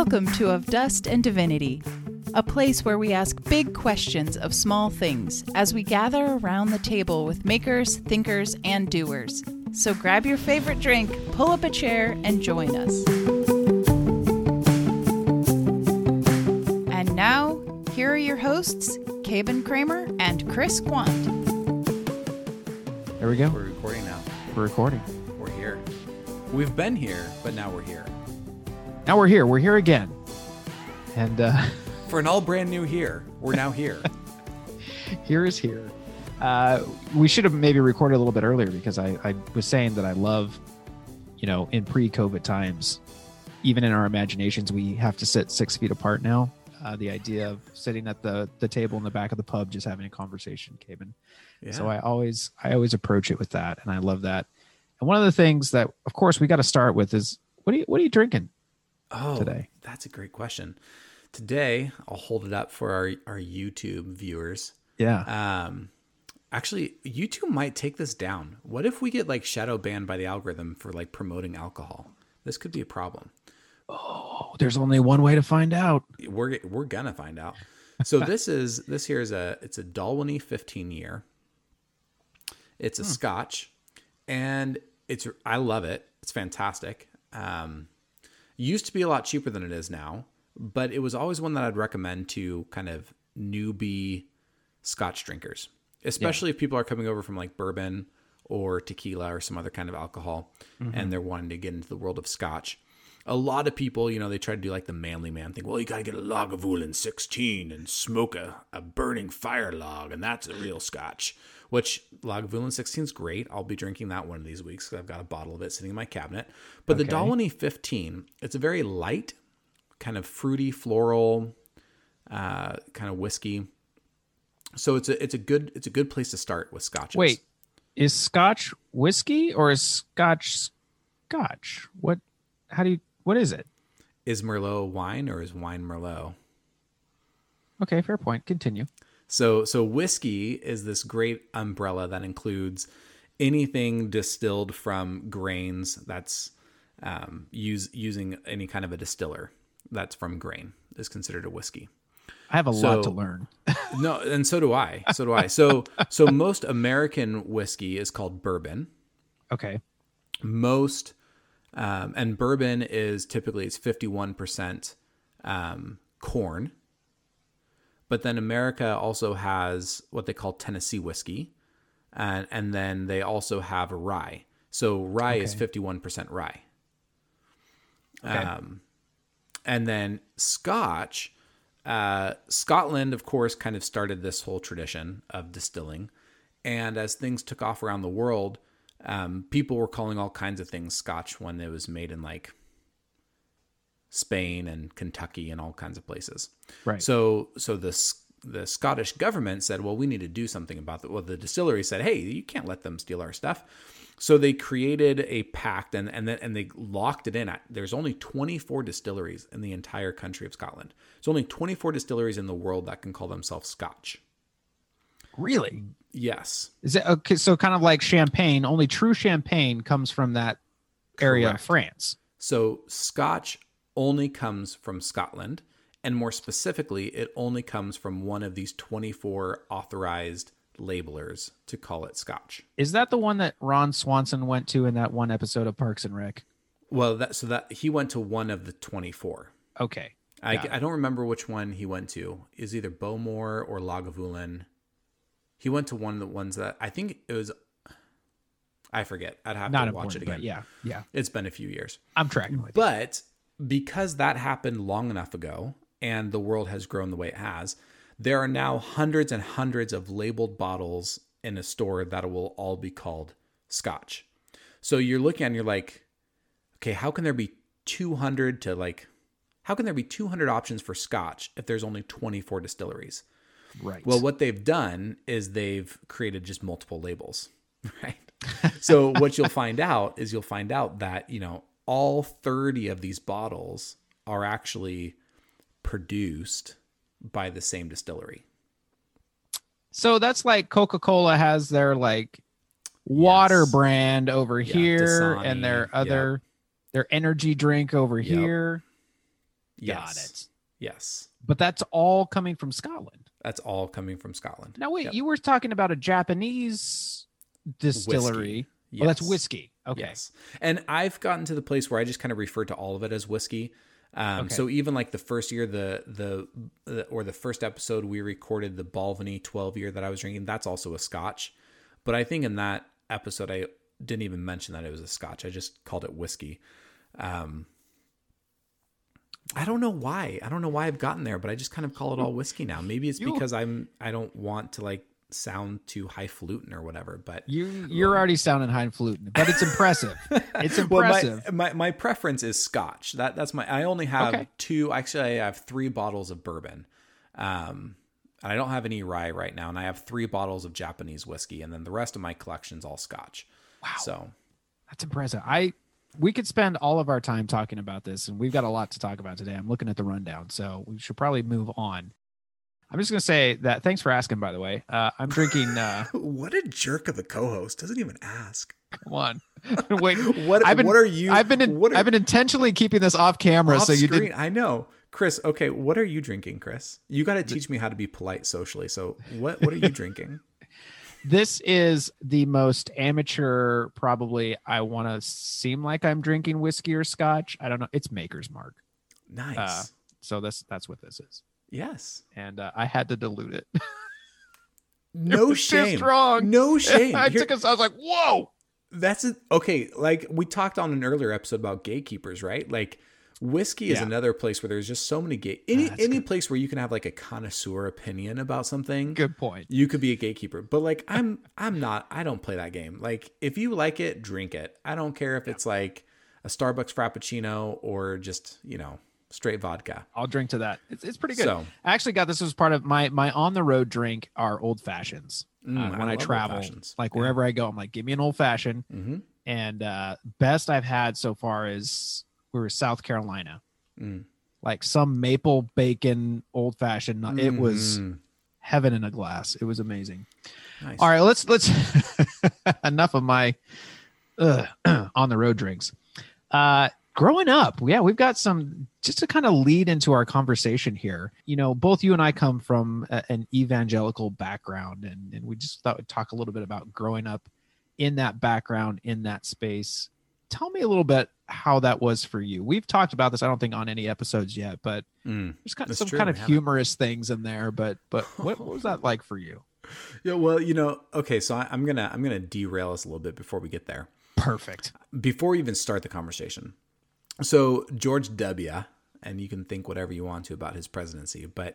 Welcome to Of Dust and Divinity, a place where we ask big questions of small things as we gather around the table with makers, thinkers, and doers. So grab your favorite drink, pull up a chair, and join us. And now, here are your hosts, Caben Kramer and Chris Quant. There we go. We're recording now. We're recording. We're here. We've been here, but now we're here. Now we're here. We're here again. And uh, For an all brand new here, we're now here. here is here. Uh, we should have maybe recorded a little bit earlier because I, I was saying that I love, you know, in pre COVID times, even in our imaginations, we have to sit six feet apart now. Uh, the idea of sitting at the the table in the back of the pub just having a conversation, Caben. Yeah. So I always I always approach it with that, and I love that. And one of the things that, of course, we got to start with is what are you what are you drinking? Oh, today? That's a great question. Today, I'll hold it up for our, our YouTube viewers. Yeah, Um, actually, YouTube might take this down. What if we get like shadow banned by the algorithm for like promoting alcohol? This could be a problem. oh, there's only one way to find out. We're we're gonna find out. So this is this here is a it's a Dalwhinnie 15 year. It's a Scotch, and it's I love it. It's fantastic. Um, used to be a lot cheaper than it is now, but it was always one that I'd recommend to kind of newbie Scotch drinkers, especially if people are coming over from like bourbon or tequila or some other kind of alcohol, mm-hmm. and they're wanting to get into the world of Scotch. A lot of people, you know, they try to do like the manly man thing. Well, you got to get a Lagavulin 16 and smoke a, a burning fire log, and that's a real Scotch. Which Lagavulin 16 is great. I'll be drinking that one of these weeks because I've got a bottle of it sitting in my cabinet. But the Okay. Dalwhinnie 15, it's a very light, kind of fruity, floral, uh, kind of whiskey. So it's a it's a good it's a good place to start with scotches. Wait, is Scotch whiskey or is Scotch Scotch? What? How do you? What is it? is Merlot wine or is wine Merlot? Okay, fair point. Continue. So so whiskey is this great umbrella that includes anything distilled from grains that's um, use using any kind of a distiller that's from grain is considered a whiskey. I have a lot to learn. No, and so do I. So do I. So so most American whiskey is called bourbon. Okay. most um, and bourbon is typically it's 51% um, corn. But then america also has what they call tennessee whiskey and, and then they also have rye. So rye is 51% rye. Okay. um, and then scotch uh, scotland of course kind of started this whole tradition of distilling. And as things took off around the world um, people were calling all kinds of things scotch when it was made in like spain and kentucky and all kinds of places Right. so so the the Scottish government said, well, we need to do something about that. Well, the distillery said, hey, you can't let them steal our stuff. So they created a pact and and then and they locked it in. At, there's only 24 distilleries in the entire country of Scotland. There's only 24 distilleries in the world that can call themselves Scotch. really? Yes, Is it okay? So kind of like champagne. Only true champagne comes from that area of France. So Scotch only comes from Scotland, and more specifically, it only comes from one of these 24 authorized labelers to call it Scotch. Is that the one that Ron Swanson went to in that one episode of Parks and Rec? Well, that so that he went to one of the 24. Okay. I, I don't remember which one he went to. Is either Bowmore or Lagavulin. He went to one of the ones that I think it was. I forget. I'd have Not to watch it again. yeah, yeah. It's been a few years. I'm tracking with you. But because that happened long enough ago and the world has grown the way it has, there are now hundreds and hundreds of labeled bottles in a store that will all be called scotch. So you're looking and you're like, okay, how can there be 200 to like, how can there be 200 options for scotch if there's only 24 distilleries? Right. Well, what they've done is they've created just multiple labels, right? so what you'll find out is you'll find out that, you know, all 30 of these bottles are actually produced by the same distillery. So that's like Coca Cola has their like water Yes. brand over Yeah, here Dasani, and their yeah. other their energy drink over Yep. here. Yes. Got it. Yes. But that's all coming from Scotland. That's all coming from Scotland. Now wait, Yep. you were talking about a Japanese distillery. Oh, that's whiskey. Okay. Yes. And I've gotten to the place where I just kind of refer to all of it as whiskey. Um, Okay. So even like the first year, the, the the or the first episode we recorded the Balvenie 12 year that I was drinking, that's also a Scotch. But I think in that episode I didn't even mention that it was a Scotch. I just called it whiskey. Um, I don't know why. I don't know why I've gotten there, but I just kind of call it all whiskey now. Maybe it's You- because I'm I don't want to like sound too highfalutin or whatever. But You you're already sounding highfalutin, but it's impressive. It's well, impressive. my, my my preference is Scotch. That that's my. I only have Okay. two. Actually, I have three bottles of bourbon. Um, and I don't have any rye right now, and I have three bottles of Japanese whiskey, and then the rest of my collection's all Scotch. Wow. So That's impressive. I we could spend all of our time talking about this, and we've got a lot to talk about today. I'm looking at the rundown, so we should probably move on. I'm just going to say that. Thanks for asking, by the way. Uh, I'm drinking. Uh, what a jerk of a co-host doesn't even ask. come on, wait. What I've been, what are you? I've been. In, what are, I've been intentionally keeping this off camera, off so you screen. did. I know, Chris. Okay, what are you drinking, Chris? You got to teach me how to be polite socially. So what what are you drinking? This is the most amateur. Probably, I want to seem like I'm drinking whiskey or scotch. I don't know. It's Maker's Mark, Nice. Uh, so this that's what this is, yes. and uh, I had to dilute it. No too shame. strong. No shame. I took I was like, whoa. That's it. Okay, like we talked on an earlier episode about gatekeepers, right? Like whiskey is another place where there's just so many gate any that's any good. place where you can have like a connoisseur opinion about something. Good point. You could be a gatekeeper. But like I'm I'm not I don't play that game. Like if you like it, drink it. I don't care if it's like a Starbucks frappuccino or just, you know, straight vodka. I'll drink to that. It's, it's pretty good. So- I actually got this as part of my my on the road drink are old fashions. Mm, uh, when I, old travel, like Yeah. wherever I go, I'm like, give me an old fashioned. Mhm. And uh, best I've had so far is we were South Carolina, Mm. like some maple bacon old fashioned. It was Mhm. heaven in a glass. It was amazing. nice. All right, let's let's enough of my uh, on the road drinks. Uh, growing up, yeah, we've got some just to kind of lead into our conversation here. You know, both you and I come from a, an evangelical background, and, and we just thought we'd talk a little bit about growing up in that background, in that space. Tell me a little bit how that was for you. We've talked about this, I don't think, on any episodes yet, but Mm. there's kind of some true, kind of humorous things in there. But but what, what was that like for you? Yeah, well, you know, okay, so I, I'm gonna I'm gonna derail us a little bit before we get there. Perfect. before we even start the conversation. So George W. and you can think whatever you want to about his presidency, but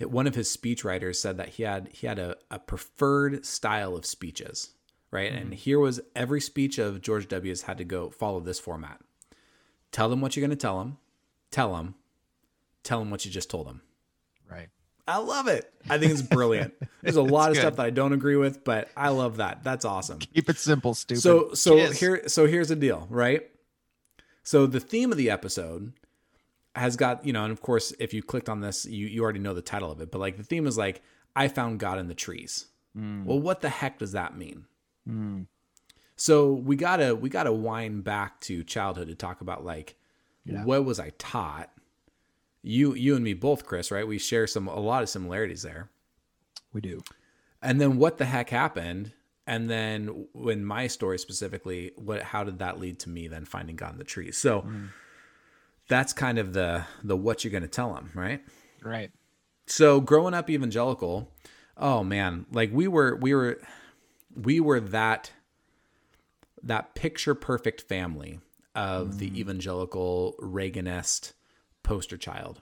one of his speechwriters said that he had he had a, a preferred style of speeches, right? And mm-hmm. here was every speech of George W.'s had to go follow this format: tell them what you're going to tell them, tell them, tell them what you just told them. Right. I love it. I think it's brilliant. There's a lot of good. stuff that I don't agree with, but I love that. That's awesome. Keep it simple, stupid. So so Kiss. here so here's the deal, right? So the theme of the episode has got, you know, and of course if you clicked on this, you you already know the title of it, but like the theme is like I found God in the trees. Mm. Well, what the heck does that mean? Hmm. So we gotta we gotta wind back to childhood to talk about like what was I taught? You you and me both, Chris, right? We share some a lot of similarities there we do. and then what the heck happened and then when my story specifically what how did that lead to me then finding god in the trees so hmm. that's kind of the the what you're going to tell them right Right. so growing up evangelical oh man like we were we were we were that that picture perfect family of the mm. evangelical reaganist poster child.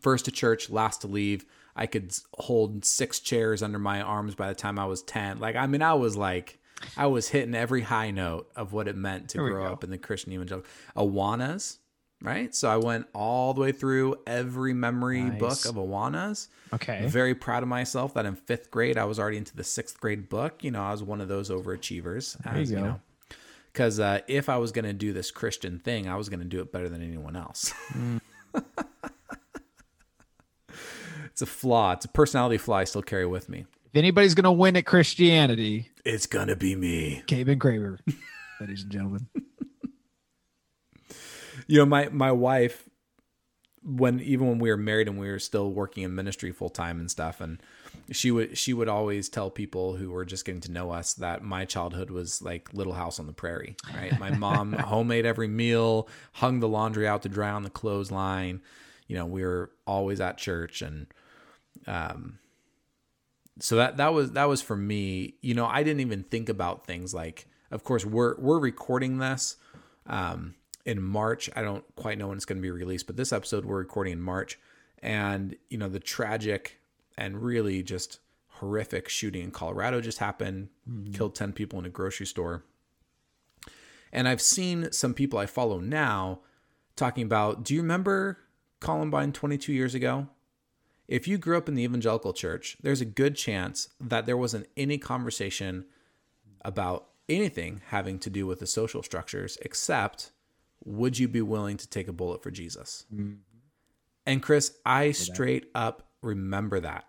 First to church last to leave. I could hold six chairs under my arms by the time i was 10 like i mean i was like i was hitting every high note of what it meant to we grow up in the christian evangelical awanas right so i went all the way through every memory Nice. book of awanas Okay. very proud of myself that in fifth grade I was already into the sixth grade book. You know, I was one of those overachievers. As, you you, know, because uh, if I was going to do this Christian thing, I was going to do it better than anyone else. it's a flaw. It's a personality flaw I still carry with me. If anybody's gonna win at Christianity, It's gonna be me. Caben Kramer, ladies and gentlemen. You know, my my wife when even when we were married and we were still working in ministry full time and stuff and she would she would always tell people who were just getting to know us that my childhood was like little house on the prairie right? My mom homemade every meal hung the laundry out to dry on the clothesline. You know we were always at church and um so that that was that was for me. You know i didn't even think about things like of course we're we're recording this um in March. I don't quite know when it's going to be released, but this episode we're recording in March. And, you know, the tragic and really just horrific shooting in Colorado just happened, mm-hmm. killed 10 people in a grocery store. And I've seen some people I follow now talking about do you remember Columbine 22 years ago? If you grew up in the evangelical church, there's a good chance that there wasn't any conversation about anything having to do with the social structures except would you be willing to take a bullet for Jesus? Mm-hmm. And Chris, I straight up remember that.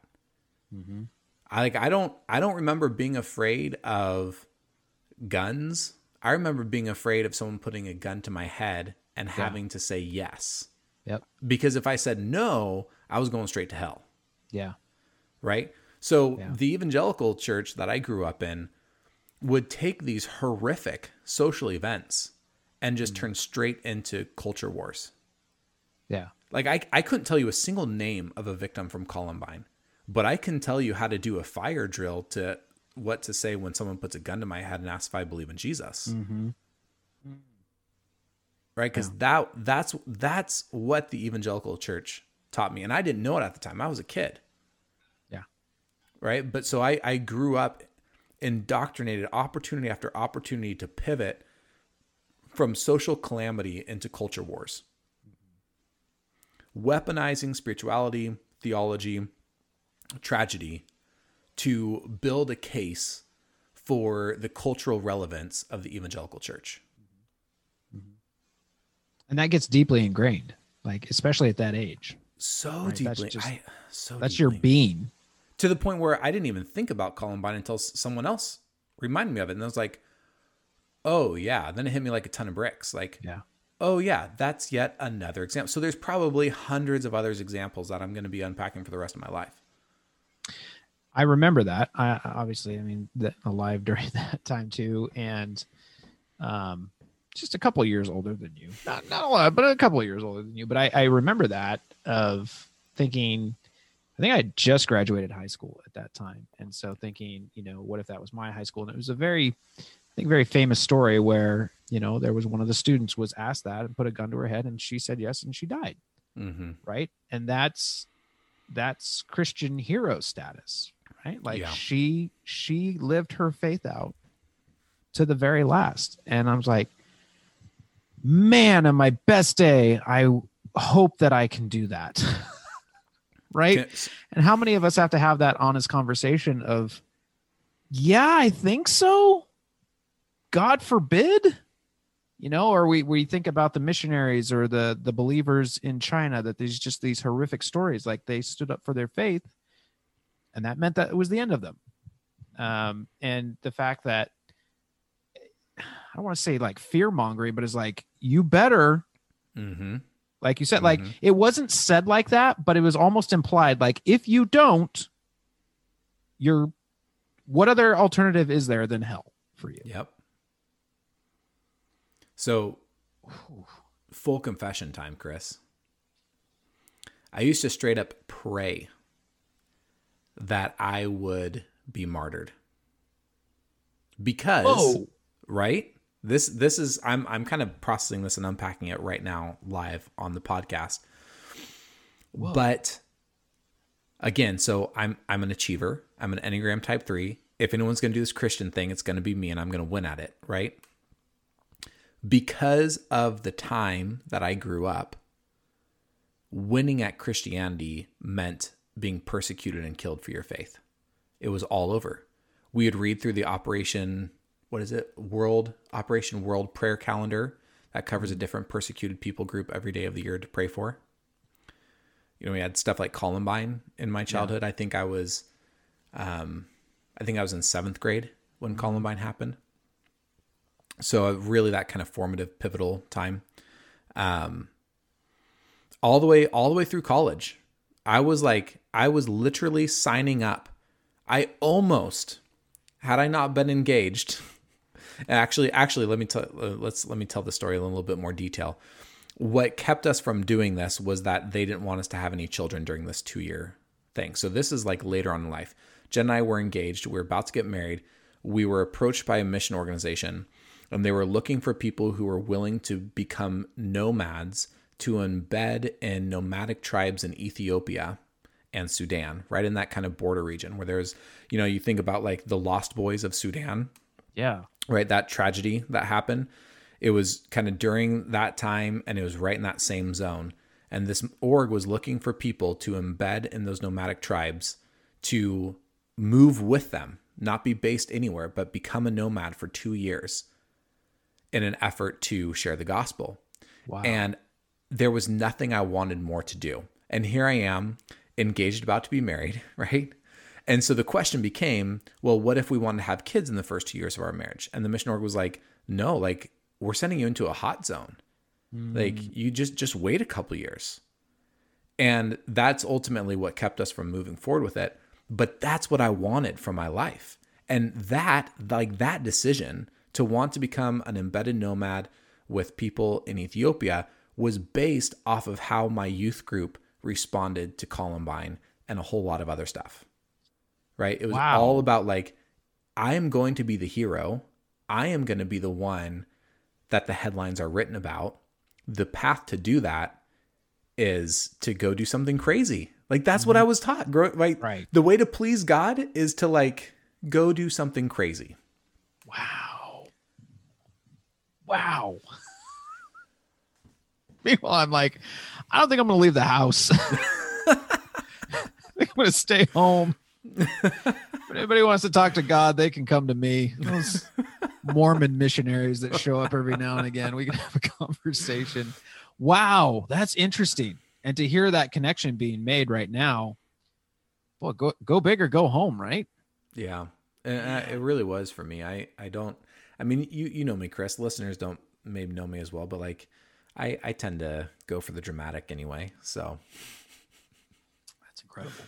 Mm-hmm. I like I don't I don't remember being afraid of guns. I remember being afraid of someone putting a gun to my head and yeah. having to say yes. Yep. Because if I said no, I was going straight to hell. Yeah. Right? So yeah. the evangelical church that I grew up in would take these horrific social events and just turn straight into culture wars. Yeah. Like I, I couldn't tell you a single name of a victim from Columbine, but I can tell you how to do a fire drill to what to say when someone puts a gun to my head and asks if I believe in Jesus. Mm-hmm. Right? Because yeah. that that's that's what the evangelical church taught me, and I didn't know it at the time. I was a kid. Yeah. Right. But so I I grew up indoctrinated, opportunity after opportunity to pivot from social calamity into culture wars. Weaponizing spirituality, theology, tragedy to build a case for the cultural relevance of the evangelical church. And that gets deeply ingrained, like especially at that age. So right? deeply, that's, just, I, so that's deeply. your being. To the point where I didn't even think about Columbine until someone else reminded me of it, and I was like, oh yeah then it hit me like a ton of bricks like yeah oh yeah that's yet another example so there's probably hundreds of others examples that i'm going to be unpacking for the rest of my life i remember that i obviously i mean that alive during that time too and um just a couple years older than you not, not a lot but a couple years older than you but I, I remember that of thinking I think I just graduated high school at that time. And so thinking, you know, what if that was my high school? And it was a very I think very famous story where you know there was one of the students was asked that and put a gun to her head and she said yes and she died mm-hmm. right? And that's that's christian hero status right? Like yeah. she she lived her faith out to the very last. And i was like man on my best day i hope that i can do that. Right? And how many of us have to have that honest conversation of yeah i think so God forbid, you know, or we we think about the missionaries or the the believers in China that there's just these horrific stories like they stood up for their faith, and that meant that it was the end of them. Um, and the fact that I don't want to say like fear mongering, but it's like you better. Mm-hmm. Like you said, mm-hmm. like it wasn't said like that, but it was almost implied. Like if you don't, you're. What other alternative is there than hell for you? Yep. So, full confession time, Chris. I used to straight up pray that I would be martyred. Because Whoa. right? This this is I'm I'm kind of processing this and unpacking it right now live on the podcast. Whoa. But again, so I'm I'm an achiever. I'm an Enneagram type 3. If anyone's going to do this Christian thing, it's going to be me and I'm going to win at it, right? Because of the time that I grew up, winning at Christianity meant being persecuted and killed for your faith. It was all over. We would read through the Operation, what is it? World, Operation World Prayer Calendar that covers a different persecuted people group every day of the year to pray for. You know, we had stuff like Columbine in my childhood. Yeah. I think I was, um, I think I was in seventh grade when Columbine happened so really that kind of formative pivotal time um all the way all the way through college. I was like I was literally signing up. I almost had I not been engaged. actually actually let me tell let's let me tell the story in a little bit more detail. What kept us from doing this was that they didn't want us to have any children during this 2 year thing. So this is like later on in life. Jen and I were engaged. We were about to get married. We were approached by a mission organization and they were looking for people who were willing to become nomads to embed in nomadic tribes in Ethiopia and Sudan, right in that kind of border region where there's, you know, you think about like the Lost Boys of Sudan. Yeah. Right. That tragedy that happened. It was kind of during that time and it was right in that same zone. And this org was looking for people to embed in those nomadic tribes to move with them, not be based anywhere, but become a nomad for two years in an effort to share the gospel. Wow. And there was nothing I wanted more to do. And here I am, engaged, about to be married, right? And so the question became, well, what if we wanted to have kids in the first two years of our marriage? And the mission org was like, no, like we're sending you into a hot zone. Mm. Like you just just wait a couple years. And that's ultimately what kept us from moving forward with it. But that's what I wanted for my life. And that, like that decision to want to become an embedded nomad with people in Ethiopia was based off of how my youth group responded to Columbine and a whole lot of other stuff. Right? It was wow. all about like, I am going to be the hero. I am going to be the one that the headlines are written about. The path to do that is to go do something crazy. Like that's mm-hmm. what I was taught. Like right. the way to please God is to like go do something crazy. Wow. Wow. Meanwhile, I'm like, I don't think I'm going to leave the house. I think I'm going to stay home. if anybody wants to talk to God, they can come to me. Those Mormon missionaries that show up every now and again, we can have a conversation. Wow, that's interesting. And to hear that connection being made right now, well, go go big or go home, right? Yeah, and uh, it really was for me. I I don't. I mean, you you know me, Chris. Listeners don't maybe know me as well, but like I I tend to go for the dramatic anyway. So that's incredible.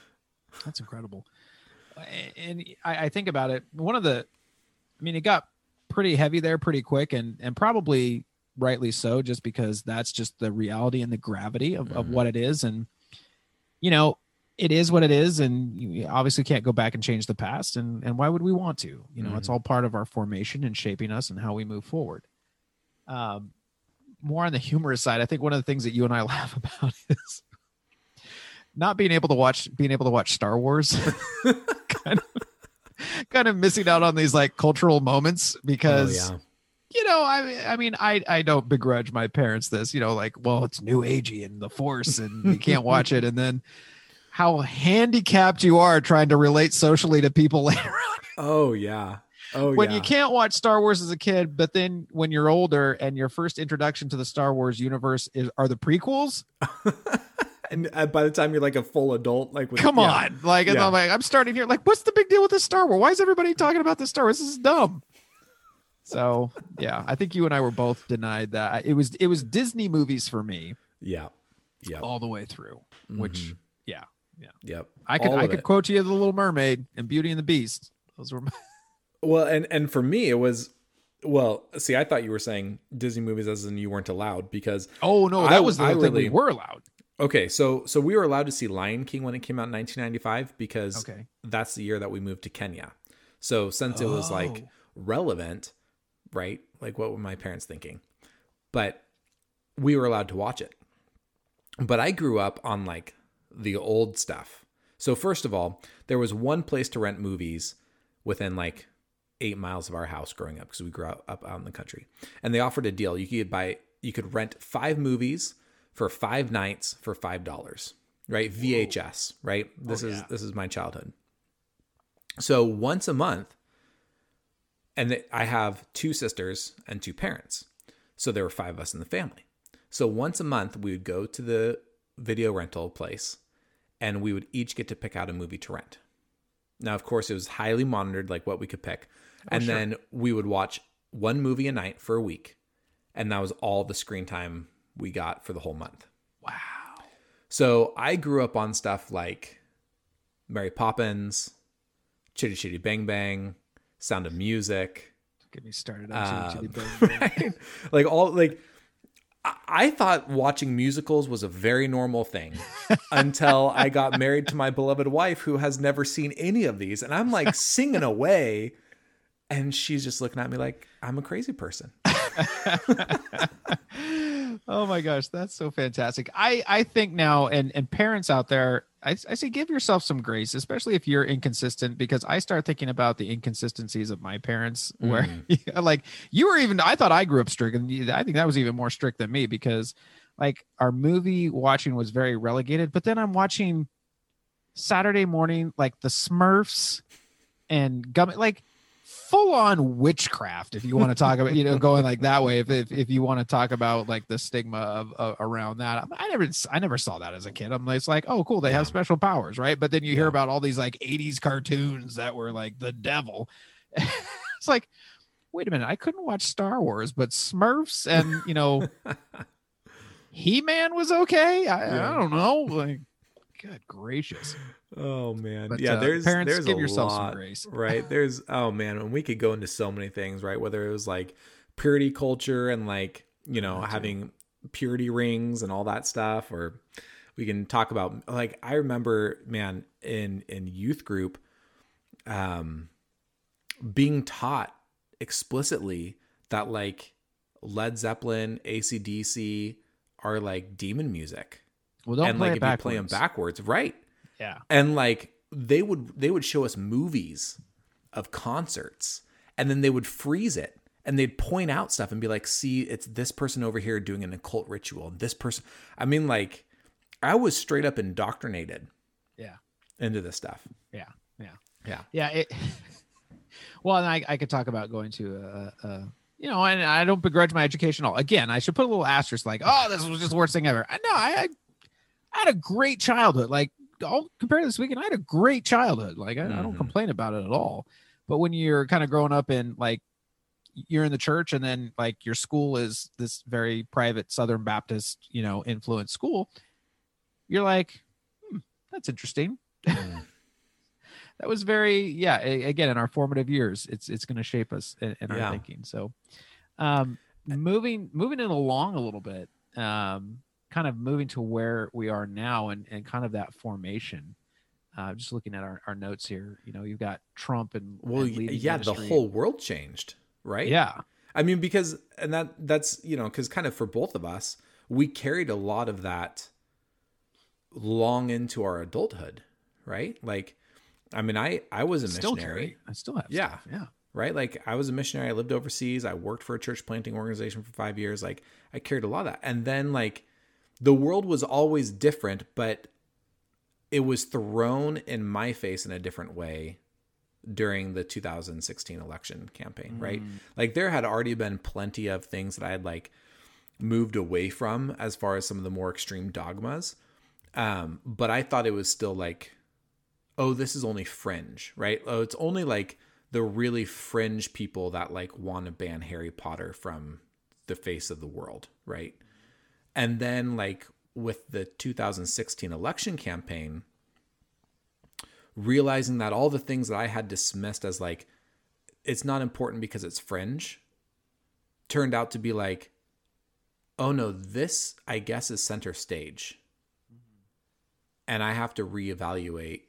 That's incredible. And I, I think about it. One of the, I mean, it got pretty heavy there pretty quick, and and probably rightly so, just because that's just the reality and the gravity of, mm-hmm. of what it is. And you know, it is what it is, and you obviously can't go back and change the past. And and why would we want to? You know, mm-hmm. it's all part of our formation and shaping us and how we move forward. Um, more on the humorous side, I think one of the things that you and I laugh about is not being able to watch being able to watch Star Wars. kind of kind of missing out on these like cultural moments because oh, yeah. you know, I I mean I I don't begrudge my parents this, you know, like, well, it's new agey and the force and you can't watch it and then how handicapped you are trying to relate socially to people later on. Oh yeah. Oh, when yeah. you can't watch Star Wars as a kid, but then when you're older and your first introduction to the Star Wars universe is are the prequels. and uh, by the time you're like a full adult, like with, come yeah. on, like yeah. I'm like I'm starting here. Like, what's the big deal with this Star Wars? Why is everybody talking about this Star Wars? This is dumb. So yeah, I think you and I were both denied that. It was it was Disney movies for me. Yeah, yeah, all the way through. Which mm-hmm. yeah, yeah, yep. I could I could it. quote you the Little Mermaid and Beauty and the Beast. Those were my well, and and for me, it was well. See, I thought you were saying Disney movies as in you weren't allowed because oh no, that I, was the I thing really, we were allowed. Okay, so so we were allowed to see Lion King when it came out in 1995 because okay. that's the year that we moved to Kenya. So since oh. it was like oh. relevant, right? Like what were my parents thinking? But we were allowed to watch it. But I grew up on like the old stuff. So first of all, there was one place to rent movies within like eight miles of our house growing up because we grew up, up out in the country. And they offered a deal. You could buy, you could rent five movies for five nights for five dollars. Right, VHS. Right. Oh, this oh, is yeah. this is my childhood. So once a month, and I have two sisters and two parents. So there were five of us in the family. So once a month, we would go to the video rental place and we would each get to pick out a movie to rent. Now, of course, it was highly monitored, like what we could pick. Oh, and sure. then we would watch one movie a night for a week. And that was all the screen time we got for the whole month. Wow. So I grew up on stuff like Mary Poppins, Chitty Chitty Bang Bang, Sound of Music. Get me started on Chitty Chitty Um, Bang Bang. right? Like all like I- thought watching musicals was a very normal thing until I got married to my beloved wife who has never seen any of these. And I'm like singing away. And she's just looking at me like I'm a crazy person. oh my gosh, that's so fantastic. I I think now, and and parents out there, I, I say give yourself some grace, especially if you're inconsistent, because I start thinking about the inconsistencies of my parents, where mm. like you were even. I thought I grew up strict, and I think that was even more strict than me because like our movie watching was very relegated. But then I'm watching Saturday morning, like the Smurfs and Gummy, like full on witchcraft if you want to talk about you know going like that way if if, if you want to talk about like the stigma of, of around that. I never i never saw that as a kid. I'm like, it's like oh cool they have special powers right? But then you hear about all these like 80s cartoons that were like the devil. It's like wait a minute i couldn't watch star wars but smurfs and you know he-man was okay? I, Yeah. I don't know like good gracious Oh man. But, yeah, uh, there's parents, there's give a yourself some lot, grace. right? There's oh man, and we could go into so many things, right? Whether it was like purity culture and like, you know, That too. having purity rings and all that stuff or we can talk about like I remember man in in youth group um being taught explicitly that like Led Zeppelin, ACDC are like demon music. Well don't and play like it if you play them backwards. backwards, right? yeah and like they would they would show us movies of concerts and then they would freeze it and they'd point out stuff and be like see it's this person over here doing an occult ritual and this person i mean like i was straight up indoctrinated yeah into this stuff yeah yeah yeah Yeah. It, well, and I, I could talk about going to a, a, you know, and I don't begrudge my education at all. Again, I should put a little asterisk like, oh, this was just the worst thing ever. I- No, I, I, I had a great childhood. Like, I'll compare to this weekend. I had a great childhood. Like, I, I don't Mhm. complain about it at all. But when you're kind of growing up in like, you're in the church and then like your school is this very private Southern Baptist, you know, influenced school, you're like, hmm, that's interesting Mm. that was very yeah a- again in our formative years it's it's going to shape us in, in our thinking so um moving moving it along a little bit um kind of moving to where we are now and and kind of that formation uh just looking at our, our notes here you know you've got trump and well and yeah the ministry. whole world changed right yeah I mean, because and that that's you know because kind of for both of us, we carried a lot of that long into our adulthood, right? Like, I mean, I I was a still missionary, carry. i still have Yeah. stuff. yeah right? Like, I was a missionary. I lived overseas. I worked for a church planting organization for five years. Like, I carried a lot of that, and then like the world was always different, but it was thrown in my face in a different way during the 2016 election campaign, right? Like there had already been plenty of things that I had like moved away from as far as some of the more extreme dogmas. Um, but I thought it was still like, oh, this is only fringe, right? Oh, it's only like the really fringe people that like want to ban Harry Potter from the face of the world, right? And then like with the 2016 election campaign, realizing that all the things that I had dismissed as like it's not important because it's fringe turned out to be like oh no this I guess is center stage. And I have to reevaluate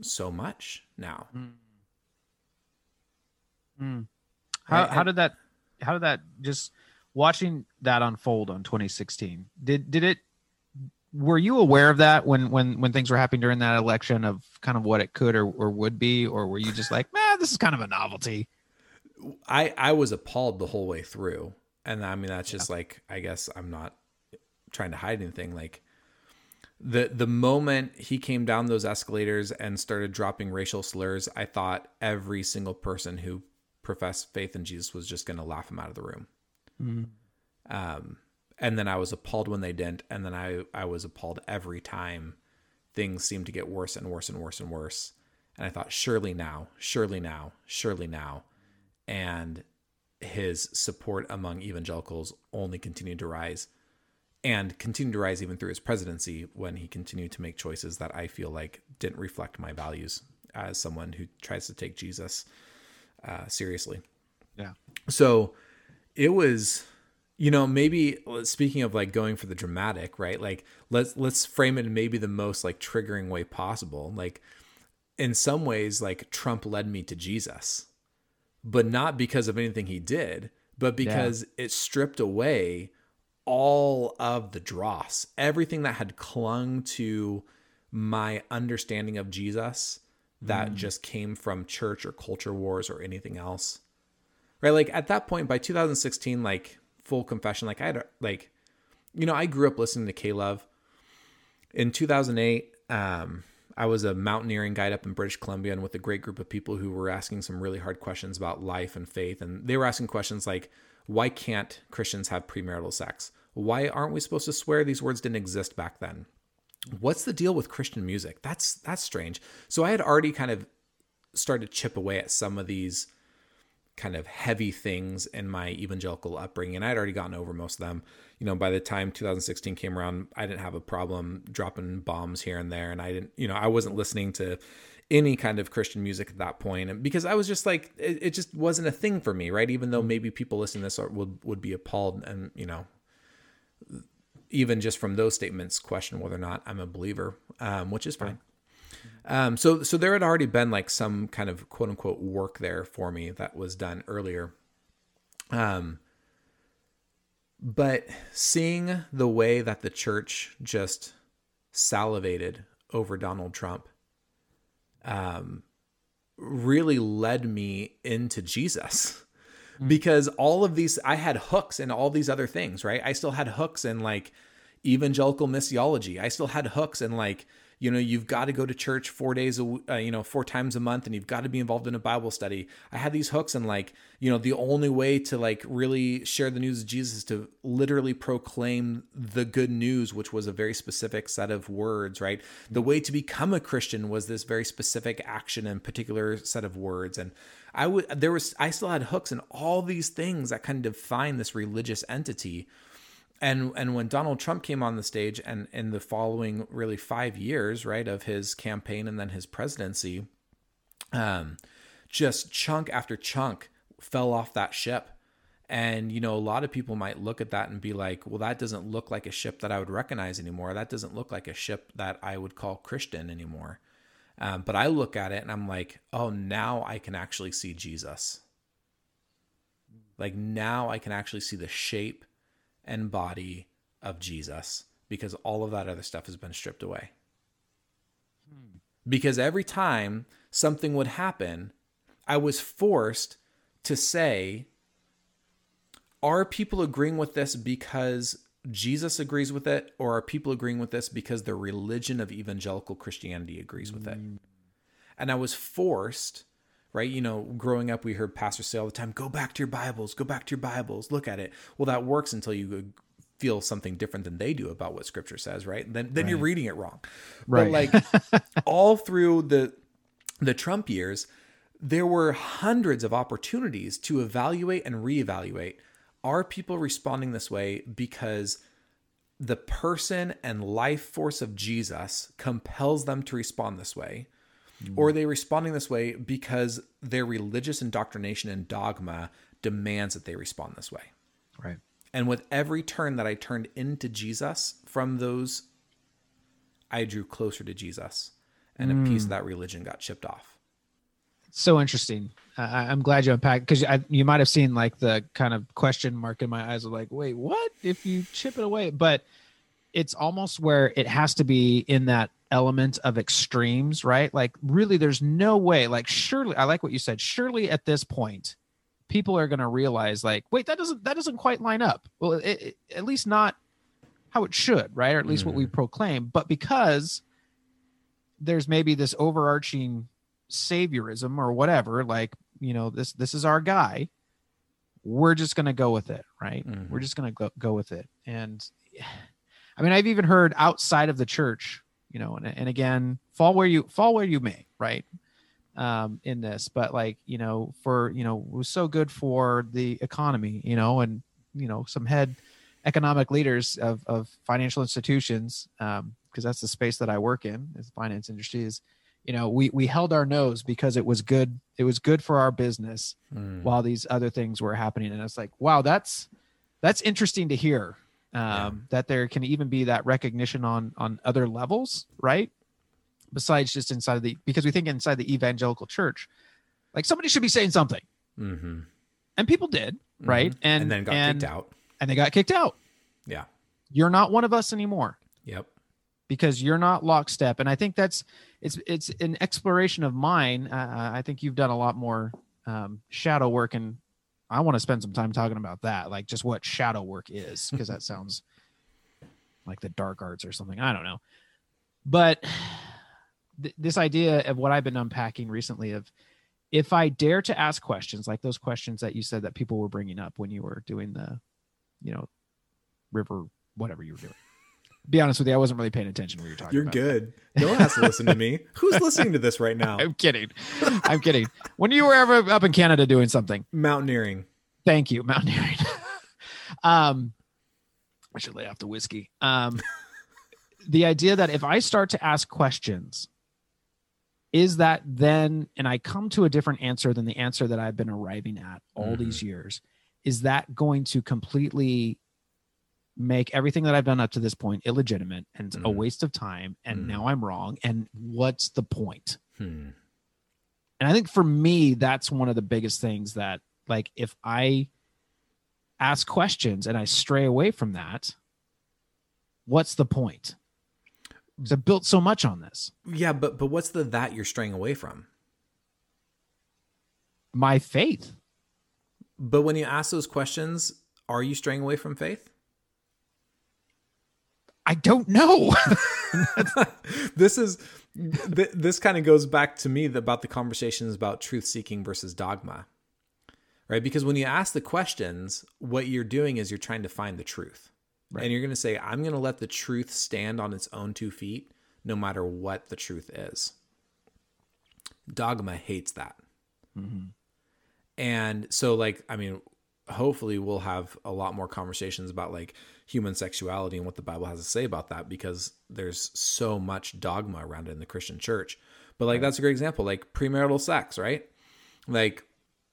so much now. Hmm. Hmm. How Right, how did that how did that just watching that unfold on 2016 did did it were you aware of that when when when things were happening during that election of kind of what it could or, or would be or were you just like man this is kind of a novelty I I was appalled the whole way through, and I mean that's just like I guess I'm not trying to hide anything. Like the the moment he came down those escalators and started dropping racial slurs, I thought every single person who professed faith in Jesus was just going to laugh him out of the room. Um, and then I was appalled when they didn't, and then I I was appalled every time things seemed to get worse and worse and worse and worse. And I thought, surely now, surely now, surely now and his support among evangelicals only continued to rise and continued to rise even through his presidency when he continued to make choices that I feel like didn't reflect my values as someone who tries to take Jesus uh, seriously. Yeah. So it was, you know, maybe speaking of like going for the dramatic, right? Like let's let's frame it in maybe the most like triggering way possible. Like in some ways, like Trump led me to Jesus, but not because of anything he did, but because yeah. it stripped away all of the dross, everything that had clung to my understanding of Jesus that mm. just came from church or culture wars or anything else. Right? Like at that point by 2016 like full confession like I had like you know, I grew up listening to K-Love. In 2008, um I was a mountaineering guide up in British Columbia and with a great group of people who were asking some really hard questions about life and faith and they were asking questions like why can't Christians have premarital sex? Why aren't we supposed to swear these words didn't exist back then? What's the deal with Christian music? That's that's strange. So I had already kind of started to chip away at some of these kind of heavy things in my evangelical upbringing and I'd already gotten over most of them. You know, by the time 2016 came around, I didn't have a problem dropping bombs here and there and I didn't, you know, I wasn't listening to any kind of Christian music at that point, and because I was just like, it, it just wasn't a thing for me, right? Even though maybe people listening to this are, would would be appalled, and you know, even just from those statements, question whether or not I'm a believer, um, which is fine. Um, so so there had already been like some kind of quote unquote work there for me that was done earlier. Um, but seeing the way that the church just salivated over Donald Trump um, really led me into Jesus. Mm. Because all of these, I had hooks in all these other things, right? I still had hooks in like evangelical missiology. I still had hooks in like you know you've got to go to church four days a uh, you know four times a month and you've got to be involved in a bible study. I had these hooks and like you know the only way to like really share the news of jesus is to literally proclaim the good news which was a very specific set of words right? The way to become a christian was this very specific action and particular set of words and i would there was i still had hooks and all these things that kind of define this religious entity and and when Donald Trump came on the stage and in the following really 5 years right of his campaign and then his presidency um just chunk after chunk fell off that ship. And you know a lot of people might look at that and be like well that doesn't look like a ship that I would recognize anymore. That doesn't look like a ship that I would call Christian anymore. Um, but I look at it and I'm like oh now I can actually see Jesus. Like now I can actually see the shape and body of Jesus because all of that other stuff has been stripped away. Hmm. Because every time something would happen, I was forced to say, are people agreeing with this because Jesus agrees with it, or are people agreeing with this because the religion of evangelical Christianity agrees with it? Hmm. And I was forced right? You know, growing up, we heard pastors say all the time, go back to your Bibles, go back to your Bibles, look at it. Well, that works until you uh, feel something different than they do about what scripture says, right? Then then right. you're reading it wrong. Right. But like all through the the Trump years, there were hundreds of opportunities to evaluate and reevaluate. Are people responding this way because the person and life force of Jesus compels them to respond this way? Mm. Or are they responding this way because their religious indoctrination and dogma demands that they respond this way? Right. And with every turn that I turned into Jesus from those, I drew closer to Jesus and mm. a piece of mm. that religion got chipped off. So interesting. I, am glad you unpacked because you might have seen like the kind of question mark in my eyes of like, wait, what if you chip it away? But it's almost where it has to be in that element of extremes, right? Like, really, there's no way. Like, surely, I like what you said. Surely, at this point, people are going to realize, like, wait, that doesn't that doesn't quite line up. Well, it, it, at least not how it should, right? Or at least mm-hmm. what we mm-hmm. proclaim. But because there's maybe this overarching saviorism or whatever, like, you know, this this is our guy. We're just going to go with it, right? Mm-hmm. We're just going to go, go with it. And I mean, I've even heard outside of the church you know, and, and again, fall where you fall where you may, right? Um, in this, but like, you know, for, you know, was so good for the economy, you know, and, you know, some head economic leaders of, of financial institutions, because um, that's the space that I work in, is the finance industry. Is you know we we held our nose because it was good. It was good for our business Mm. while these other things were happening, and it's like, wow, that's that's interesting to hear. Um, Yeah. That there can even be that recognition on on other levels, right? Besides just inside of the because we think inside the evangelical church, like somebody should be saying something, Mm-hmm. and people did, right? And, And then got and, kicked out. and they got kicked out. Yeah. You're not one of us anymore Yep. because you're not lockstep and i think that's it's it's an exploration of mine uh, i think you've done a lot more um, shadow work and i want to spend some time talking about that like just what shadow work is because that sounds like the dark arts or something i don't know. But th- this idea of what i've been unpacking recently of if i dare to ask questions like those questions that you said that people were bringing up when you were doing the you know river whatever you were doing be honest with you i wasn't really paying attention when you were talking You're good. No one has to listen to me. Who's listening to this right now? I'm kidding. I'm kidding. When you were ever up in Canada doing something, Mountaineering. thank you, mountaineering. um, I should lay off the whiskey. Um, the idea that if I start to ask questions, is that then, and I come to a different answer than the answer that I've been arriving at all Mhm. these years, is that going to completely make everything that I've done up to this point illegitimate and a Mhm. waste of time? And Mhm. now I'm wrong. And what's the point? Hmm. and i think for me that's one of the biggest things that like if i ask questions and i stray away from that what's the point because i built so much on this Yeah, but but what's the that you're straying away from? my faith But when you ask those questions, are you straying away from faith? I don't know. This is th- this kind of goes back to me about the conversations about truth seeking versus dogma right? Because when you ask the questions what you're doing is you're trying to find the truth. Right. and you're going to say i'm going to let the truth stand on its own two feet no matter what the truth is. Dogma hates that. Mm-hmm. And so like i mean hopefully we'll have a lot more conversations about like human sexuality and what the bible has to say about that because there's so much dogma around it in the christian church. But like that's a great example like premarital sex right? Like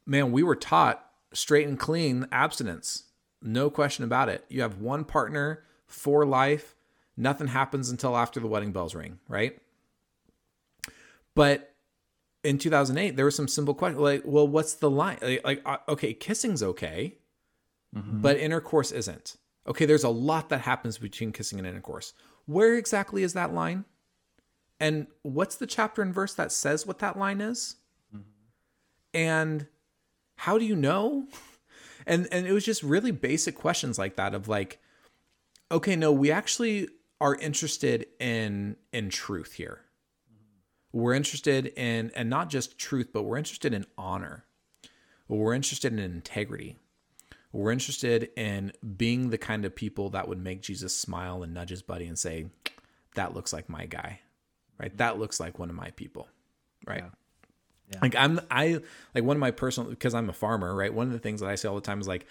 man we were taught straight and clean abstinence no question about it. You have one partner for life nothing happens until after the wedding bells ring right? But in 2008 there was some simple question like well what's the line? Like, uh, okay kissing's okay but intercourse isn't okay there's a lot that happens between kissing and intercourse. Where exactly is that line? And what's the chapter and verse that says what that line is? And how do you know? And and it was just really basic questions like that of like okay no we actually are interested in in truth here. We're interested in and not just truth but we're interested in honor. We're interested in integrity we're interested in being the kind of people that would make jesus smile and nudge his buddy and say that looks like my guy right that looks like one of my people right Yeah. Yeah. like i'm i like one of my personal because i'm a farmer right one of the things that i say all the time is like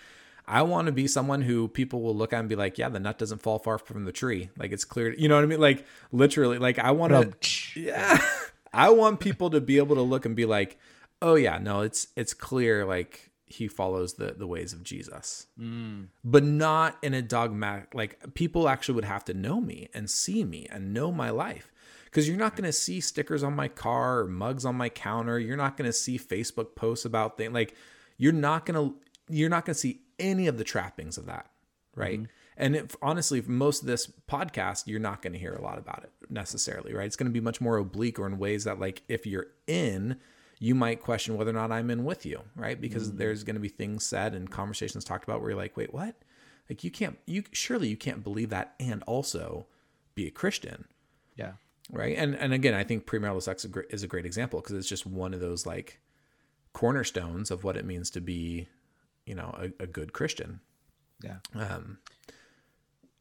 I want to be someone who people will look at and be like, yeah, the nut doesn't fall far from the tree. Like it's clear, you know what I mean? Like literally, like I want to, yeah, I want people to be able to look and be like, oh yeah, no, it's it's clear like he follows the the ways of Jesus, Mm. but not in a dogmatic. Like people actually would have to know me and see me and know my life. Because you're not going to see stickers on my car or mugs on my counter. You're not going to see Facebook posts about things. Like you're not going to you're not going to see any of the trappings of that, right? And if, honestly, for most of this podcast, you're not going to hear a lot about it necessarily, right? It's going to be much more oblique or in ways that, like, if you're in, you might question whether or not I'm in with you, right? Because there's going to be things said and conversations talked about where you're like, wait, what? Like, you can't, you surely you can't believe that and also be a Christian, Yeah. right? And and again, I think premarital sex is a great, is a great example because it's just one of those like cornerstones of what it means to be, you know, a, a good Christian. Yeah. Um,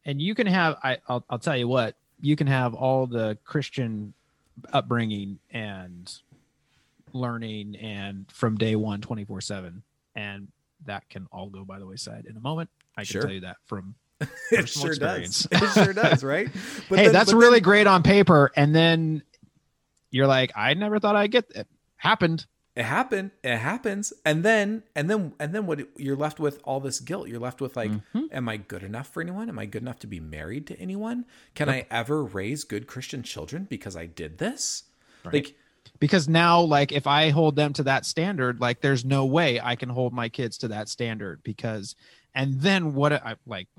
and you can have I, I'll, I'll tell you what you can have all the christian upbringing and learning and from day one 24 7 and that can all go by the wayside in a moment i can Sure. tell you that from it sure experience. does. It sure does, right? But hey, then, that's really then, great on paper, and then you're like, I never thought I'd get it. Happened. It happened. It happens, and then and then and then what? You're left with all this guilt. You're left with like, mm-hmm. am I good enough for anyone? Am I good enough to be married to anyone? Can yep. I ever raise good Christian children because I did this? Right. Like because now like if i hold them to that standard like there's no way i can hold my kids to that standard because and then what i like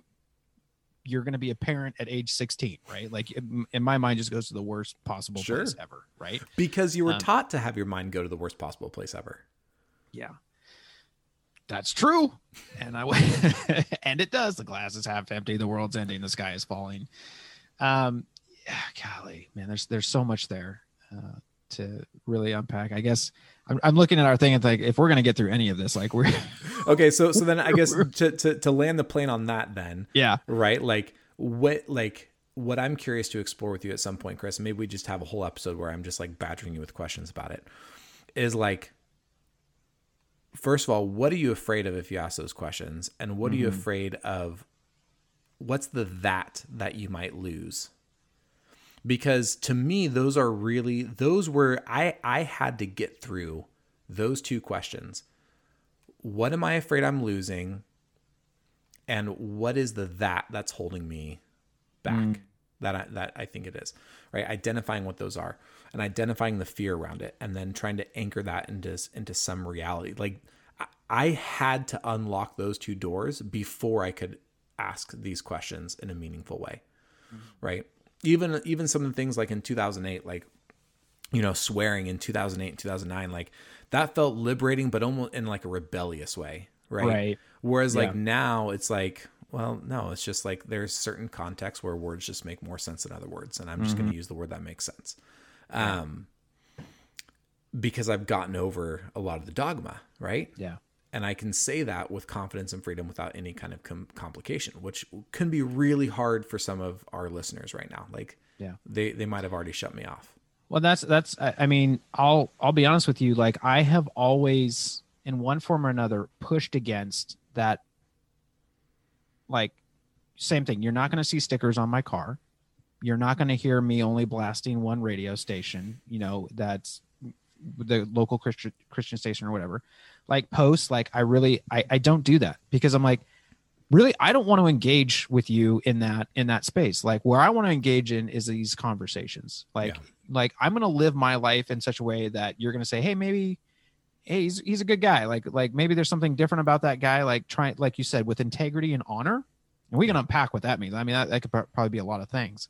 you're going to be a parent at age 16 right? Like in my mind just goes to the worst possible sure. place ever right? Because you were um, taught to have your mind go to the worst possible place ever. Yeah. That's true. And i and it does. The glass is half empty. The world's ending. The sky is falling. Um yeah, golly man there's there's so much there. Uh, to really unpack. I guess I'm, I'm looking at our thing and like if we're gonna get through any of this, like we're okay. So so then I guess to to to land the plane on that then yeah right like what like what I'm curious to explore with you at some point, Chris. Maybe we just have a whole episode where I'm just like badgering you with questions about it. Is like first of all, what are you afraid of if you ask those questions, and what mm-hmm. are you mm-hmm. afraid of? What's the that that you might lose? Because to me those are really those were I I had to get through those two questions. What am I afraid I'm losing? And what is the that that's holding me back? Mm. That I, that I think it is. Right? Identifying what those are and identifying the fear around it and then trying to anchor that into into some reality. Like I had to unlock those two doors before I could ask these questions in a meaningful way. Mm. Right? Even even some of the things like in 2008 like you know swearing in 2008 and 2009 like that felt liberating but almost in like a rebellious way right, right. whereas yeah. like now it's like well no it's just like there's certain contexts where words just make more sense than other words and i'm just mm-hmm. going to use the word that makes sense um because i've gotten over a lot of the dogma right yeah and I can say that with confidence and freedom without any kind of com- complication, which can be really hard for some of our listeners right now. Like, yeah, they they might have already shut me off. Well, that's that's. I mean, I'll I'll be honest with you. Like, I have always, in one form or another, pushed against that. Like, same thing. You're not going to see stickers on my car. You're not going to hear me only blasting one radio station. You know, that's the local Christian Christian station or whatever like posts like i really i, I don't do that because i'm like really i don't want to engage with you in that in that space. Like where i want to engage in is these conversations. Like yeah. like i'm going to live my life in such a way that you're going to say hey maybe hey he's, he's a good guy. Like like maybe there's something different about that guy like trying like you said with integrity and honor. And we can unpack what that means. I mean that, that could probably be a lot of things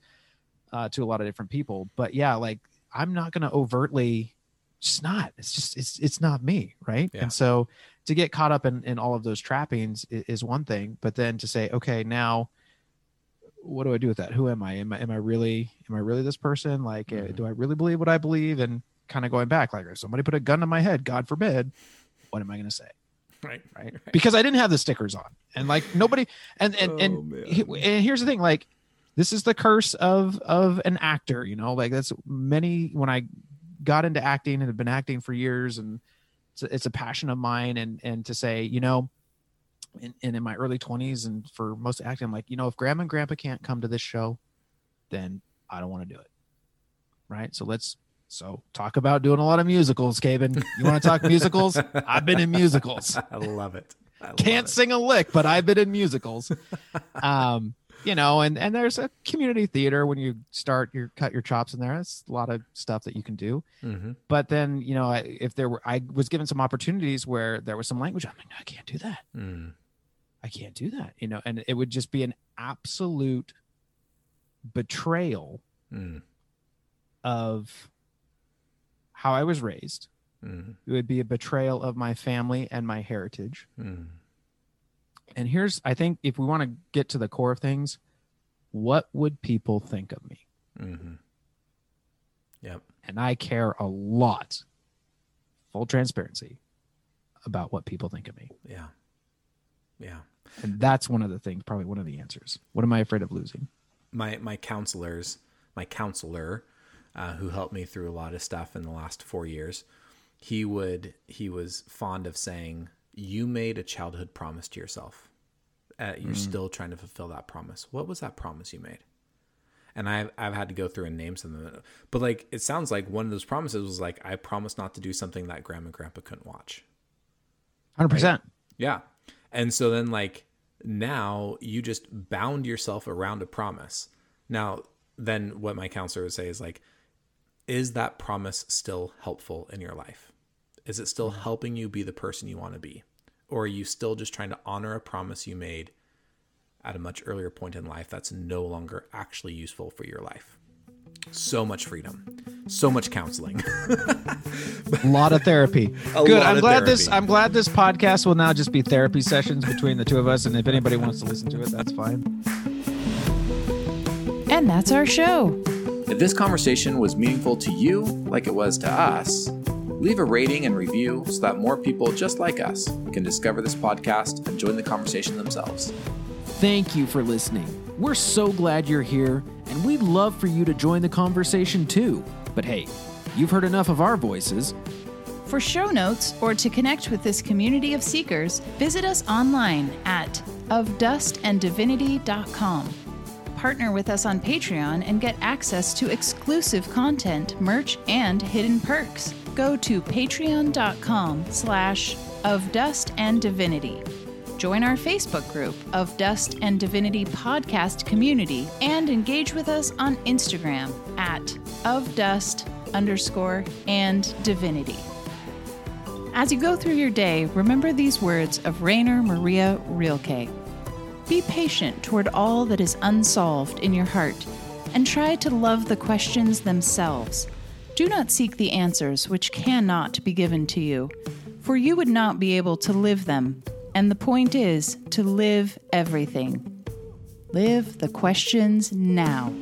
uh, to a lot of different people. But yeah like i'm not going to overtly just not. It's just it's it's not me right? Yeah. and so to get caught up in in all of those trappings is, is, one thing but then to say okay now what do i do with that? Who am i? Am i, am I really am i really this person? Like uh, mm-hmm. do i really believe what i believe? And kind of going back like if somebody put a gun to my head god forbid what am i going to say? Right, right? Right. Because i didn't have the stickers on. And like nobody and and oh, and, and here's the thing like this is the curse of of an actor you know? Like that's many when i got into acting and have been acting for years and it's a, it's a passion of mine and and to say you know in, and in my early 20s and for most acting i'm like you know if grandma and grandpa can't come to this show then i don't want to do it. Right? So let's so talk about doing a lot of musicals Caben. you want to talk musicals? I've been in musicals. I love it. I love can't it. sing a lick but i've been in musicals. Um you know, and and there's a community theater when you start your cut your chops in there. That's a lot of stuff that you can do. Mm-hmm. But then you know, if there were, I was given some opportunities where there was some language. I'm like, no, I can't do that. Mm. I can't do that. You know, and it would just be an absolute betrayal mm. of how I was raised. Mm. It would be a betrayal of my family and my heritage. Mm and here's i think if we want to get to the core of things what would people think of me? Mm-hmm. yep. And i care a lot full transparency about what people think of me. Yeah. Yeah. And that's one of the things probably one of the answers. What am i afraid of losing? My my counselors my counselor uh, who helped me through a lot of stuff in the last four years he would he was fond of saying you made a childhood promise to yourself uh, you're still trying to fulfill that promise. What was that promise you made? And I've I've had to go through and name some of them, but like it sounds like one of those promises was like I promised not to do something that grandma and grandpa couldn't watch. Hundred percent. Yeah. And so then like now you just bound yourself around a promise. Now then what my counselor would say is like is that promise still helpful in your life? Is it still mm-hmm. helping you be the person you want to be? Or are you still just trying to honor a promise you made at a much earlier point in life that's no longer actually useful for your life? So much freedom. So much counseling. A lot of therapy. A Good. I'm of glad this. I'm glad this podcast will now just be therapy sessions between the two of us. And if anybody wants to listen to it, that's fine. And that's our show. If this conversation was meaningful to you like it was to us, leave a rating and review so that more people just like us can discover this podcast and join the conversation themselves. Thank you for listening. We're so glad you're here, and we'd love for you to join the conversation too. But hey, you've heard enough of our voices. For show notes or to connect with this community of seekers, visit us online at ofdustanddivinity.com. Partner with us on Patreon and get access to exclusive content, merch, and hidden perks. Go to patreon.com slash of dust and divinity. Join our Facebook group of Dust and Divinity podcast community and engage with us on Instagram at of dust underscore and divinity. As you go through your day, remember these words of Rainer Maria Rilke. Be patient toward all that is unsolved in your heart, and try to love the questions themselves. Do not seek the answers which cannot be given to you, for you would not be able to live them. And the point is to live everything. Live the questions now.